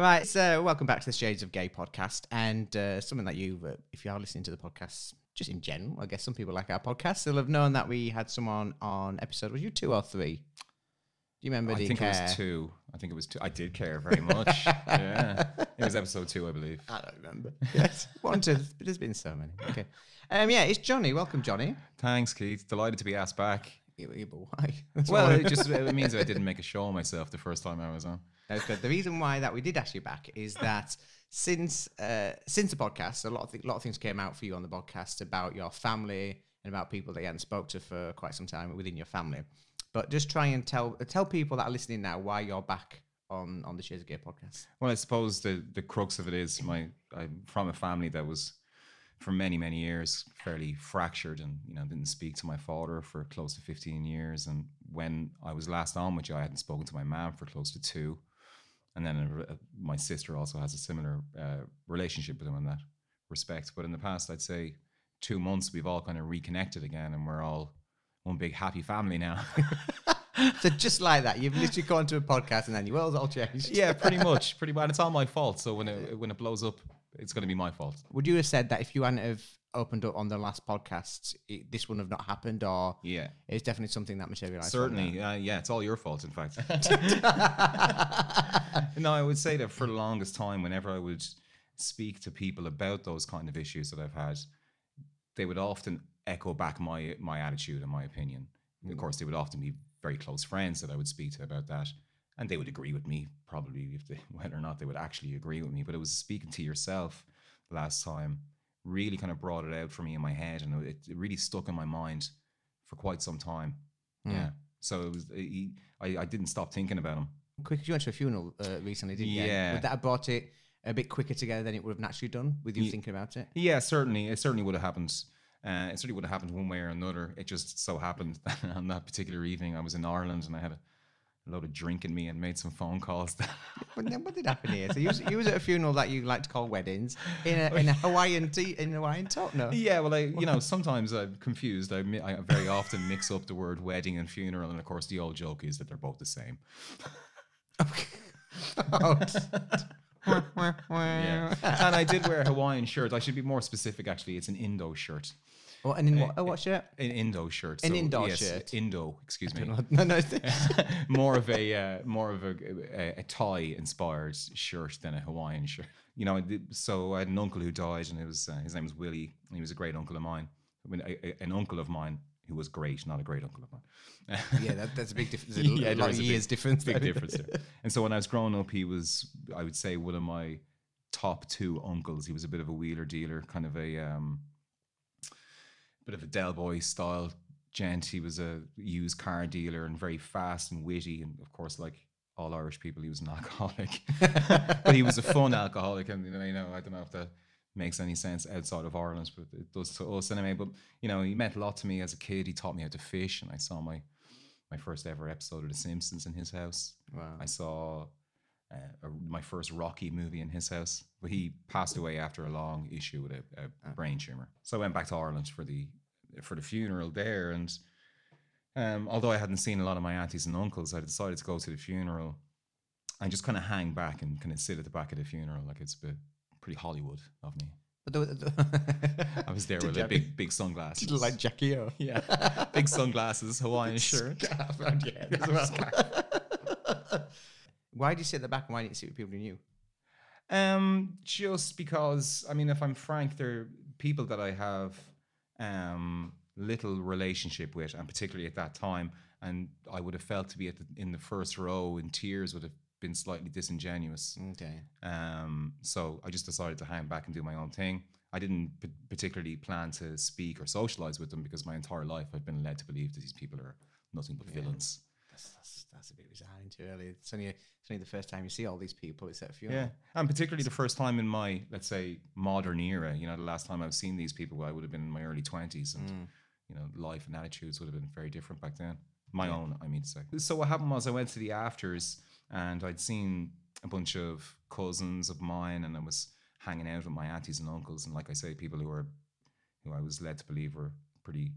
All right, so welcome back to the Shades of Gay podcast, and uh, something that you, uh, if you are listening to the podcast, just in general, I guess some people like our podcast, they'll have known that we had someone on episode. Was you two or three? Do you remember? I the think care? it was two. I think it was two. I did care very much. yeah, it was episode two, I believe. I don't remember. yes, one, two. There's been so many. Okay. Um, yeah, it's Johnny. Welcome, Johnny. Thanks, Keith. Delighted to be asked back. Yeah, but why? That's Well, it just it means I didn't make a show of myself the first time I was on. That's good. The reason why that we did ask you back is that since uh, since the podcast, a lot of th- lot of things came out for you on the podcast about your family and about people that you hadn't spoke to for quite some time within your family. But just try and tell tell people that are listening now why you're back on on the Shades of Gay podcast. Well, I suppose the the crux of it is my I'm from a family that was for many many years fairly fractured and you know didn't speak to my father for close to 15 years. And when I was last on with you I hadn't spoken to my mom for close to two. And then uh, my sister also has a similar uh, relationship with him in that respect. But in the past I'd say two months we've all kind of reconnected again and we're all one big happy family now. So just like that, you've literally gone to a podcast and then your world's all changed. yeah pretty much pretty much. It's all my fault. So when it when it blows up it's going to be my fault Would you have said that if you hadn't have opened up on the last podcast, it, this wouldn't have not happened, or yeah it's definitely something that materialized? Certainly, uh, yeah, it's all your fault, in fact. no, I would say that for the longest time, whenever I would speak to people about those kind of issues that I've had, they would often echo back my my attitude and my opinion. Of course, they would often be very close friends that I would speak to about that, and they would agree with me probably if they, whether or not they would actually agree with me. But it was speaking to yourself last time really kind of brought it out for me in my head, and it, it really stuck in my mind for quite some time. Mm. Yeah. So it was. I, I didn't stop thinking about him. Quick, you went to a funeral uh, recently, didn't you? Yeah. Would that have brought it a bit quicker together than it would have naturally done with you Ye- thinking about it? Yeah, certainly. It certainly would have happened. Uh, it certainly would have happened one way or another. It just so happened that on that particular evening I was in Ireland and I had a, a load of drink in me and made some phone calls. But then what did happen here? So you was, you was at a funeral that you like to call weddings in a, in a Hawaiian tee, in a Hawaiian top, no? yeah, well, I you know sometimes I'm confused. I, mi- I very often mix up the word wedding and funeral, and of course the old joke is that they're both the same. Oh, Yeah, and I did wear a Hawaiian shirt. I should be more specific. Actually, it's an Indo shirt. What, and in what, oh, what shirt? An Indo shirt. An indoor shirt. Indo. Excuse me. No, no. more of a uh, more of a, a, a Thai inspired shirt than a Hawaiian shirt. You know, so I had an uncle who died, and it was uh, his name was Willie, and he was a great uncle of mine. I mean, a, a- an uncle of mine who was great, not a great uncle of mine. yeah, that, that's a big difference. A Yeah, lot of a big- years difference. Big difference there. And so when I was growing up, he was, I would say, one of my top two uncles. He was a bit of a wheeler dealer, kind of a um, bit of a Del Boy style gent. He was a used car dealer and very fast and witty. And of course, like all Irish people, he was an alcoholic. but he was a fun alcoholic. And, you know, you know, I don't know if that makes any sense outside of Ireland, but it does to us anyway. But, you know, he meant a lot to me as a kid. He taught me how to fish. And I saw my, my first ever episode of The Simpsons in his house. Wow. I saw uh, a, my first Rocky movie in his house, but he passed away after a long issue with a, a brain tumor. So I went back to Ireland for the for the funeral there, and um, although I hadn't seen a lot of my aunties and uncles, I decided to go to the funeral and just kind of hang back and kind of sit at the back of the funeral, like it's a bit pretty Hollywood of me. But there was- I was there Did with a big big sunglasses. Like Jackie O? yeah, big sunglasses, Hawaiian shirt. Scarf around your head as well. Why did you sit at the back and why didn't you sit with people you knew? Um, just because I mean, if I'm frank, there are people that I have um little relationship with, and particularly at that time, and I would have felt to be at the, in the first row in tears would have been slightly disingenuous. Okay. Um, so I just decided to hang back and do my own thing. I didn't p- particularly plan to speak or socialize with them because my entire life I've been led to believe that these people are nothing but villains. That's, that's, that's a bit resigning too early. It's only, it's only the first time you see all these people. At a funeral. Yeah, and particularly the first time in my, let's say, modern era. You know, the last time I've seen these people, I would have been in my early twenties, and Mm. you know, life and attitudes would have been very different back then. My own, I mean to say. So what happened was, I went to the afters, and I'd seen a bunch of cousins of mine, and I was hanging out with my aunties and uncles, and like I say, people who were, who I was led to believe were pretty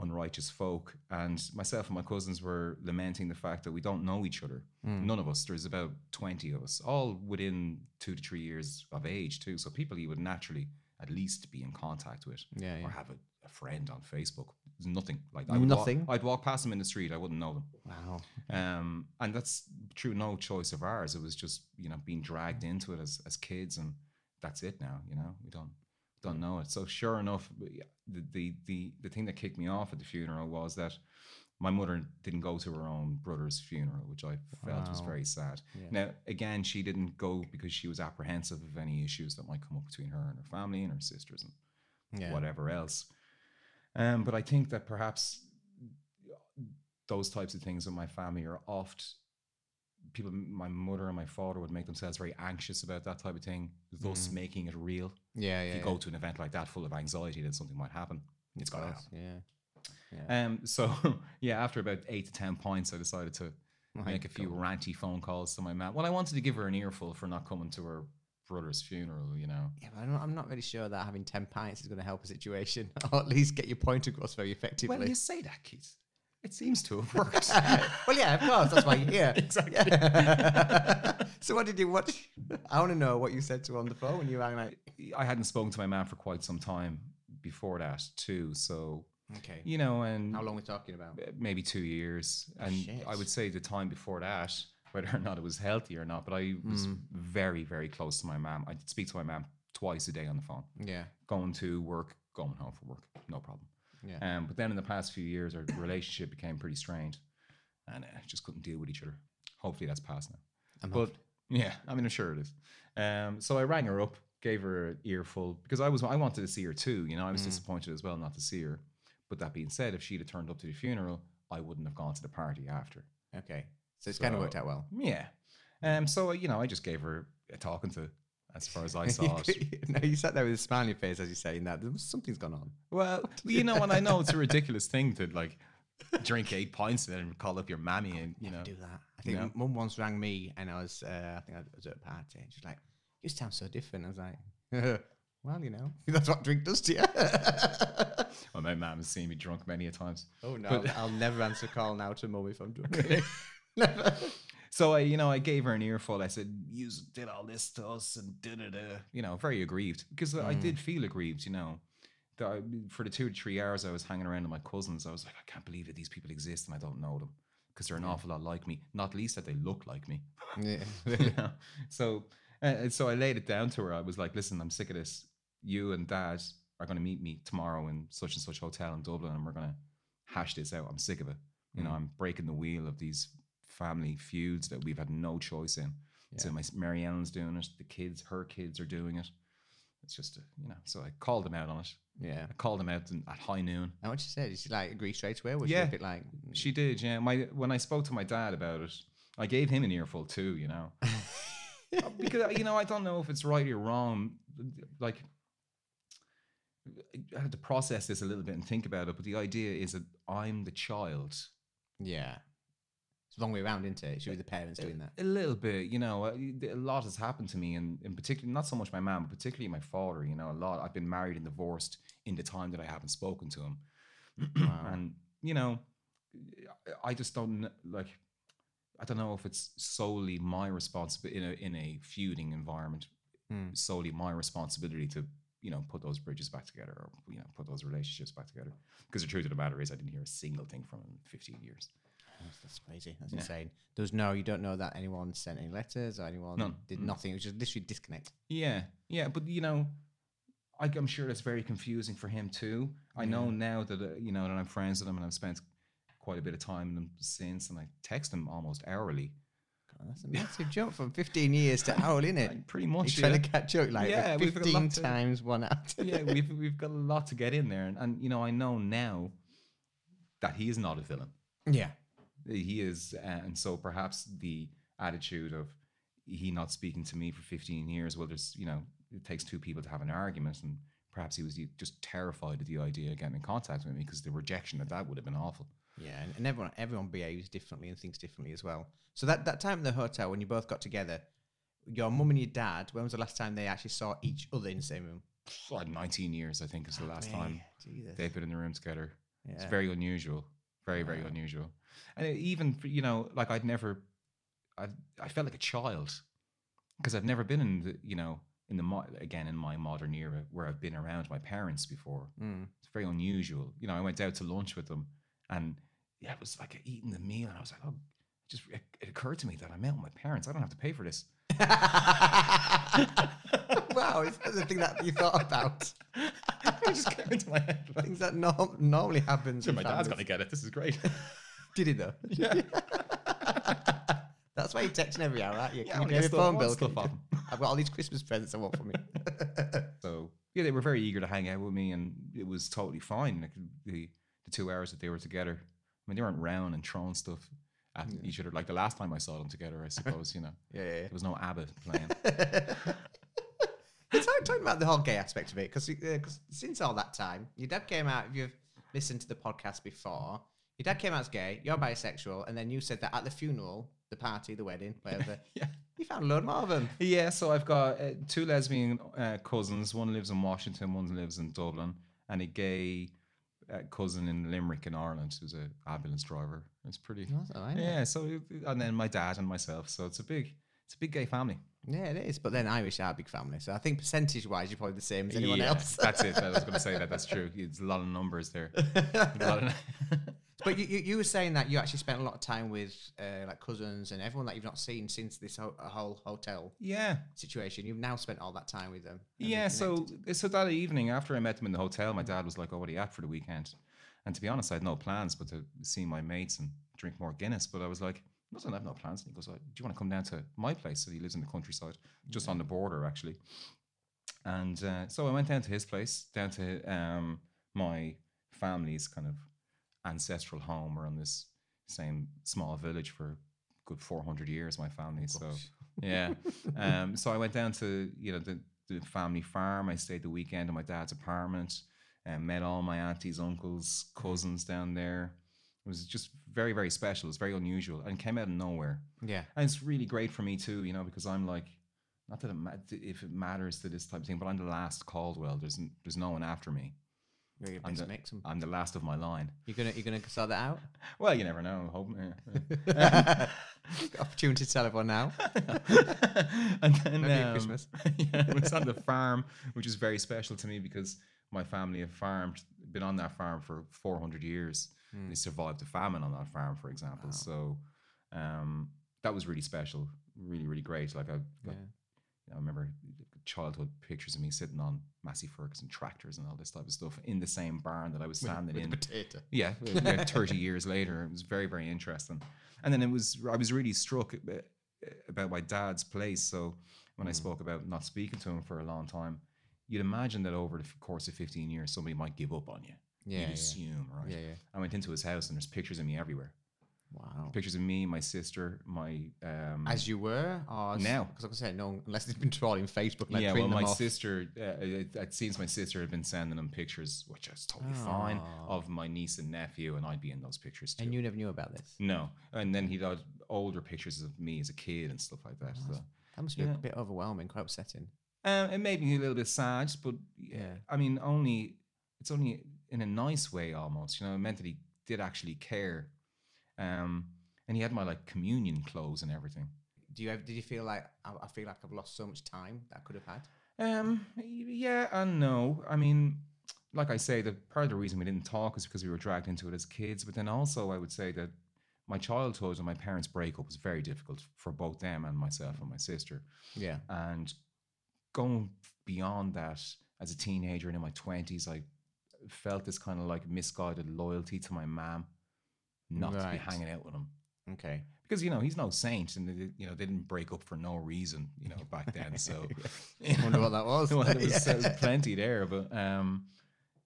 unrighteous folk. And myself and my cousins were lamenting the fact that we don't know each other. Hmm. None of us. There's about 20 of us, all within two to three years of age, too. So people you would naturally at least be in contact with Yeah, yeah. or have a, a friend on Facebook. There's nothing like I would Nothing? Walk, I'd walk past them in the street. I wouldn't know them. Wow. Um, and that's through no choice of ours. It was just you know being dragged into it as, as kids, and that's it now. You know we don't don't know it. So sure enough, the, the the the thing that kicked me off at the funeral was that my mother didn't go to her own brother's funeral, which I felt was very sad. Yeah. Now again, she didn't go because she was apprehensive of any issues that might come up between her and her family and her sisters and Yeah. whatever else. Um, but I think that perhaps those types of things with my family are oft people. My mother and my father would make themselves very anxious about that type of thing, thus Mm. making it real. Yeah, yeah. if you yeah. go to an event like that full of anxiety, then something might happen. It's got to happen. Yeah. Yeah. Um, so yeah, after about eight to ten points, I decided to make a few God. ranty phone calls to my mom. Well, I wanted to give her an earful for not coming to her brother's funeral. You know. Yeah, but I'm not, I'm not really sure that having 10 pints is going to help a situation or at least get your point across very effectively. Well, you say that, Keith. It seems to have worked. well, yeah, of course. That's why you're here. Exactly. Yeah. so, what did you? watch? I want to know what you said to her on the phone when you rang. Like, I hadn't spoken to my man for quite some time before that too. So okay, you know, and how long are we talking about? maybe two years. And I would say the time before that, whether or not it was healthy or not, but I was Mm. very, very close to my mom. I'd speak to my mom twice a day on the phone, Yeah, going to work, going home from work, no problem. Yeah. Um, but then in the past few years, our relationship became pretty strained, and uh, just couldn't deal with each other. Hopefully, that's past now. I'm But yeah, I mean, I'm sure it is. Um, so I rang her up, gave her an earful because I was I wanted to see her too. You know, I was Mm. disappointed as well not to see her. But that being said, if she'd have turned up to the funeral, I wouldn't have gone to the party after. okay. So it's kind of worked out well. Yeah. Um. So you know, I just gave her a talking to, as far as I saw it. no, you sat there with a smiley face as you're saying that. Something's gone on. Well, you know, and I know it's a ridiculous thing to like drink eight pints and then call up your mammy and you know. do that. I think No. mum once rang me and I was, uh, I think I was at a party. And she's like, "You sound so different." I was like, "Well, you know, that's what drink does to you." Well, my mum has seen me drunk many a times. oh no, But- I'll never answer a call now to mum if I'm drunk. never. So I, you know, I gave her an earful. I said, "You did all this to us and da da da." You know, very aggrieved because I Mm. did feel aggrieved. You know, that I, for the two to three hours I was hanging around with my cousins, I was like, I can't believe that these people exist and I don't know them because they're an awful lot like me. Not least that they look like me. Yeah. you know? So, uh, so I laid it down to her. I was like, "Listen, I'm sick of this. You and Dad are going to meet me tomorrow in such and such hotel in Dublin, and we're going to hash this out. I'm sick of it. You know, Mm. I'm breaking the wheel of these family feuds that we've had no choice in. So my Mary Ellen's doing it. The kids, her kids, are doing it. It's just, a, you know. So I called them out on it. yeah. I called them out at high noon. And what she said, did she like agree straight away? Was she Yeah. a bit like, mm, She did, yeah. My when I spoke to my dad about it, I gave him an earful too. You know. Uh, because you know I don't know if it's right or wrong. Like I had to process this a little bit and think about it. But the idea is that I'm the child. yeah. It's wrong way around, isn't it? It should be the parents doing that. A little bit, you know. uh, A lot has happened to me, and in particular, not so much my mom, but particularly my father. You know, a lot. I've been married and divorced in the time that I haven't spoken to him, Wow. and you know, I just don't like. I don't know if it's solely my responsibility in a in a feuding environment, Hmm. solely my responsibility to you know put those bridges back together or you know put those relationships back together. Because the truth of the matter is, I didn't hear a single thing from him in 15 years. That's, that's crazy. That's Yeah. insane. There was no, you don't know that anyone sent any letters or anyone None. did Mm. nothing. It was just literally disconnect. Yeah, yeah, but you know, I, I'm sure that's very confusing for him too. I know now that uh, you know that I'm friends with him and I've spent quite a bit of time with him since, and I text him almost hourly. God, that's a massive jump from 15 years to hour, isn't it? Like, pretty You're much. trying to catch up like Yeah, yeah, we've got a 15 lot to- times one out. yeah, we've we've got a lot to get in there, and, and you know, I know now that he is not a villain. yeah. He is, uh, and so perhaps the attitude of he not speaking to me for 15 years. Well, there's you know, it takes two people to have an argument, and perhaps he was just terrified of the idea of getting in contact with me because the rejection of that would have been awful. Yeah, and, and everyone everyone behaves differently and thinks differently as well. So that, that time in the hotel when you both got together, your mum and your dad, when was the last time they actually saw each other in the same room? Like 19 years, I think, is the last time Jesus. they've been in the room together. It's very unusual, very very unusual. And it- even you know, like I'd never, I I felt like a child because I've never been in the you know in the mo- again in my modern era where I've been around my parents before. Mm. It's very unusual. You know, I went out to lunch with them, and yeah, it was like eating the meal, and I was like, oh, just it, it occurred to me that I'm out with my parents. I don't have to pay for this. wow, is that the thing that you thought about? it just came into my head. like, Things that norm- normally happens. Sure, my dad's gonna get it. This is great. Did he though? yeah. That's why you're texting every hour, aren't you? Yeah, Can you pay get my stuff- phone bill? Can you-. I've got all these Christmas presents I want from you. So yeah, they were very eager to hang out with me, and it was totally fine. Like the the two hours that they were together, I mean, they weren't round and throwing stuff at Yeah. each other. Like the last time I saw them together, I suppose you know yeah, yeah. there was no ABBA playing. It's like talking about the whole gay aspect of it because uh, since all that time, your dad came out. If you've listened to the podcast before, your dad came out as gay. You're bisexual, and then you said that at the funeral, the party, the wedding, whatever, yeah. you found a load more of them. Yeah, so I've got uh, two lesbian uh, cousins. One lives in Washington, one lives in Dublin, and a gay uh, cousin in Limerick in Ireland who's an ambulance driver. It's pretty. Yeah, so and then my dad and myself. So it's a big, it's a big gay family. Yeah, it is. But then Irish are a big family, so I think percentage-wise, you're probably the same as anyone Yeah, else. that's it. I was going to say that. That's true. It's a lot of numbers there. A lot of- But you, you, you were saying that you actually spent a lot of time with uh, like cousins and everyone that you've not seen since this ho- whole hotel yeah, situation. You've now spent all that time with them. yeah. So, so that evening after I met them in the hotel, my dad was like, "Oh, what are you at for the weekend?" And to be honest, I had no plans but to see my mates and drink more Guinness. But I was like, "Listen, I have no plans." And he goes, "Uh, "Do you want to come down to my place?" So he lives in the countryside, just on the border, actually. And uh, so I went down to his place, down to um, my family's kind of ancestral home. On this same small village for a good 400 years, my family. So, yeah. Um, so I went down to, you know, the, the family farm. I stayed the weekend in my dad's apartment and met all my aunties, uncles, cousins down there. It was just very, very special. It was very unusual and came out of nowhere. yeah, And it's really great for me too, you know, because I'm like, not that it ma- if it matters to this type of thing, but I'm the last Caldwell. There's there's no one after me. Really I'm best the- mix. I'm the last of my line. You're gonna you're gonna sort that out. Well, you never know. Hope. yeah. Opportunity to tell everyone now. and then Maybe um, Christmas. yeah, it was on the farm, which is very special to me because my family have farmed, been on that farm for 400 years. Hmm. They survived the famine on that farm, for example. Wow. So um, that was really special, really, really great. Like I, Yeah. I remember childhood pictures of me sitting on Massey Ferguson tractors and all this type of stuff in the same barn that I was standing with in. potato. Yeah, yeah, 30 years later. It was very, very interesting. And then it was, I was really struck about my dad's place. So when I Mm. spoke about not speaking to him for a long time, you'd imagine that over the course of 15 years, somebody might give up on you. Yeah, you'd yeah. assume, right? Yeah, yeah. I went into his house and there's pictures of me everywhere. Wow. Pictures of me, my sister, my. Um, As you were, or Now. because like I said, no, unless it's been trolling Facebook, like yeah, well, my off. sister, uh, it, seems my sister had been sending them pictures, which is totally fine, of my niece and nephew, and I'd be in those pictures too. and you never knew about this. No, and then he had older pictures of me as a kid and stuff like that. So. That must be Yeah. a bit overwhelming, quite upsetting. Um, it made me a little bit sad, but Yeah. I mean, only it's only in a nice way almost. You know, it meant that he did actually care, um, and he had my like communion clothes and everything. Do you ever, did you feel like I, I feel like I've lost so much time that I could have had? Um, yeah and no. I mean, like I say, the part of the reason we didn't talk is because we were dragged into it as kids. But then also, I would say that my childhood and my parents' breakup was very difficult for both them and myself and my sister. Yeah. And going beyond that as a teenager and in my 20s, I felt this kind of like misguided loyalty to my mom, not to be Right. hanging out with him. Okay. Because, you know, he's no saint and, they, you know, they didn't break up for no reason, you know, back then. So, Wonder what that was. well, there was, there was Yeah. plenty there, but um,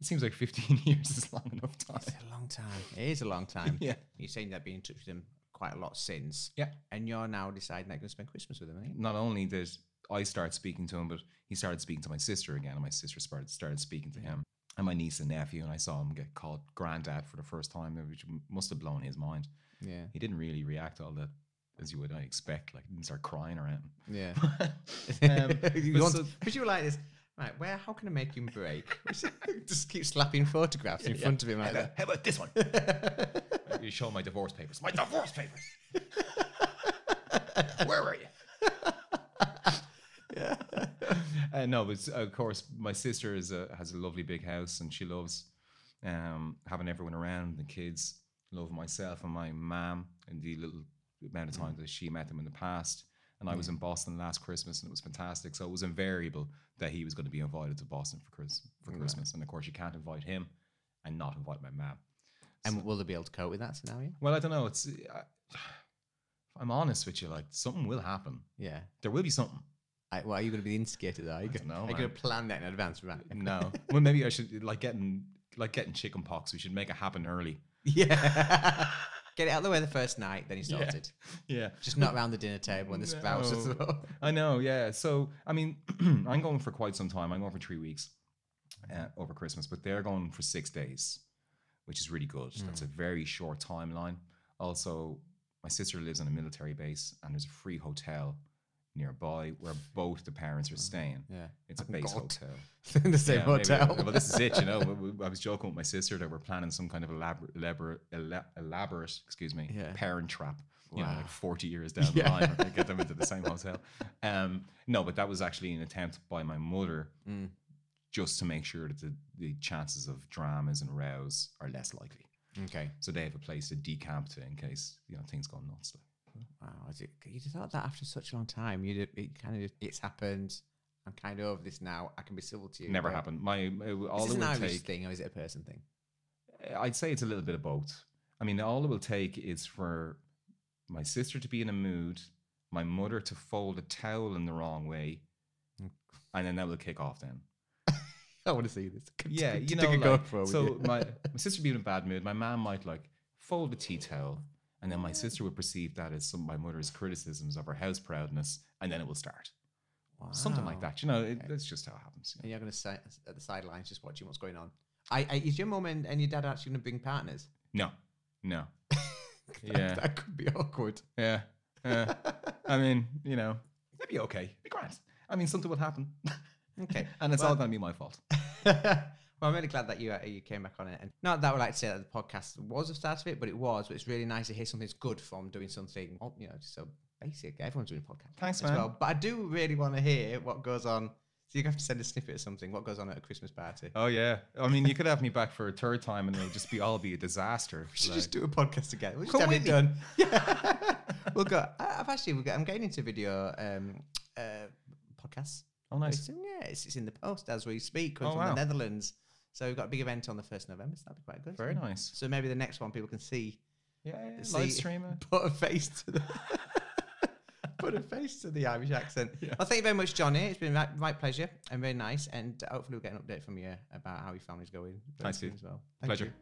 it seems like 15 years is long enough time. It's a long time. It is a long time. Yeah. You're saying that being in touch with him quite a lot since. Yeah. And you're now deciding that you're going to spend Christmas with him? Not only did I start speaking to him, but he started speaking to my sister again, and my sister started started speaking to him, and my niece and nephew, and I saw him get called granddad for the first time, which must have blown his mind. Yeah. He didn't really react all that as you would I expect, like he didn't start crying or anything. Yeah. Um, you but want so- because you were like this. Right, where? How can I make him break? Just keep slapping photographs in front of him like that. How about this one? you show my divorce papers. My divorce papers. Where were you? Uh, no, but of course, my sister is a, has a lovely big house, and she loves um, having everyone around. The kids love myself and my mom, and the little amount of time that she met them in the past. And I was in Boston last Christmas, and it was fantastic. So it was invariable that he was going to be invited to Boston for Chris for Christmas. And of course, you can't invite him and not invite my mom. And will they be able to cope with that scenario? Well, I don't know. It's I, I'm honest with you, like something will happen. Yeah. There will be something. I, well, are you going to be the instigator there? Are you, I don't know, Are you going to plan that in advance, right? No. well, maybe I should like getting like getting chicken pox. We should make it happen early. Yeah. Get it out of the way the first night, then you Yeah. Yeah. Just not around the dinner table and the spouse as well. I know. Yeah. So I mean, I'm going for quite some time. I'm going for three weeks uh, over Christmas, but they're going for six days, which is really good. That's a very short timeline. Also, my sister lives on a military base, and there's a free hotel nearby where both the parents are staying. Yeah. It's a Oh, base God. hotel. in the same Yeah, maybe- hotel. well, this is it. You know, I was joking with my sister that we're planning some kind of elaborate, elaborate, elaborate excuse me, Yeah. parent trap. You know, like forty years down Yeah. the line, we're gonna get them into the same hotel. Um, no, but that was actually an attempt by my mother, Mm. just to make sure that the, the chances of dramas and rows are less likely. Okay. So they have a place to decamp to in case you know things go nuts. Like. Wow. Is it, you just thought that after such a long time, you it kind of it's happened. I'm kind of over this now. I can be civil to you. Never happened. My my- all Is it an Irish take. thing or is it a person thing? I'd say it's a little bit of both. I mean, all it will take is for my sister to be in a mood, my mother to fold a towel in the wrong way, Mm. and then that will kick off. Then, I want to see this. yeah, you know, like, so my my sister be in a bad mood. My mom might like fold a tea towel, and then my sister would perceive that as some of my mother's criticisms of her house proudness, and then it will start something like that. You know, it, Okay. that's just how it happens. you know. And you're going to sit at the sidelines just watching what's going on. I, I, is your mum and, and your dad actually going to bring partners? No, no, That- Yeah. that could be awkward. yeah. yeah. I mean, you know, it'd be okay. It'd be grand. I mean, something will happen. Okay. and it's all going to be my fault. Well, I'm really glad that you uh, you came back on it. And not that I would like to say that the podcast was the start of it, but it was. But it's really nice to hear something that's good from doing something, you know, just so basic. Everyone's doing a podcast. Thanks, as man. well. But I do really want to hear what goes on. So you have to send a snippet of something. What goes on at a Christmas party? Oh yeah. I mean, you could have me back for a third time, and it'll just be all be a disaster. We should Like- just do a podcast again. We'll just Come have it done. Yeah. we'll go. I- I've actually, we'll go, I'm getting into video um, uh, podcasts. oh nice. It's, yeah, it's, it's in the post as we speak. Coming Oh, from wow. the Netherlands. So we've got a big event on the first of November. So that'd be quite good. Very nice. So maybe the next one people can see, Yeah, yeah. See- live stream it. put a face to the, put a face to the Irish accent. Yeah. Well, thank you very much, Johnny. It's been my, my pleasure and very nice. And hopefully we'll get an update from you about how your family's going. soon as well. Thank Pleasure. you.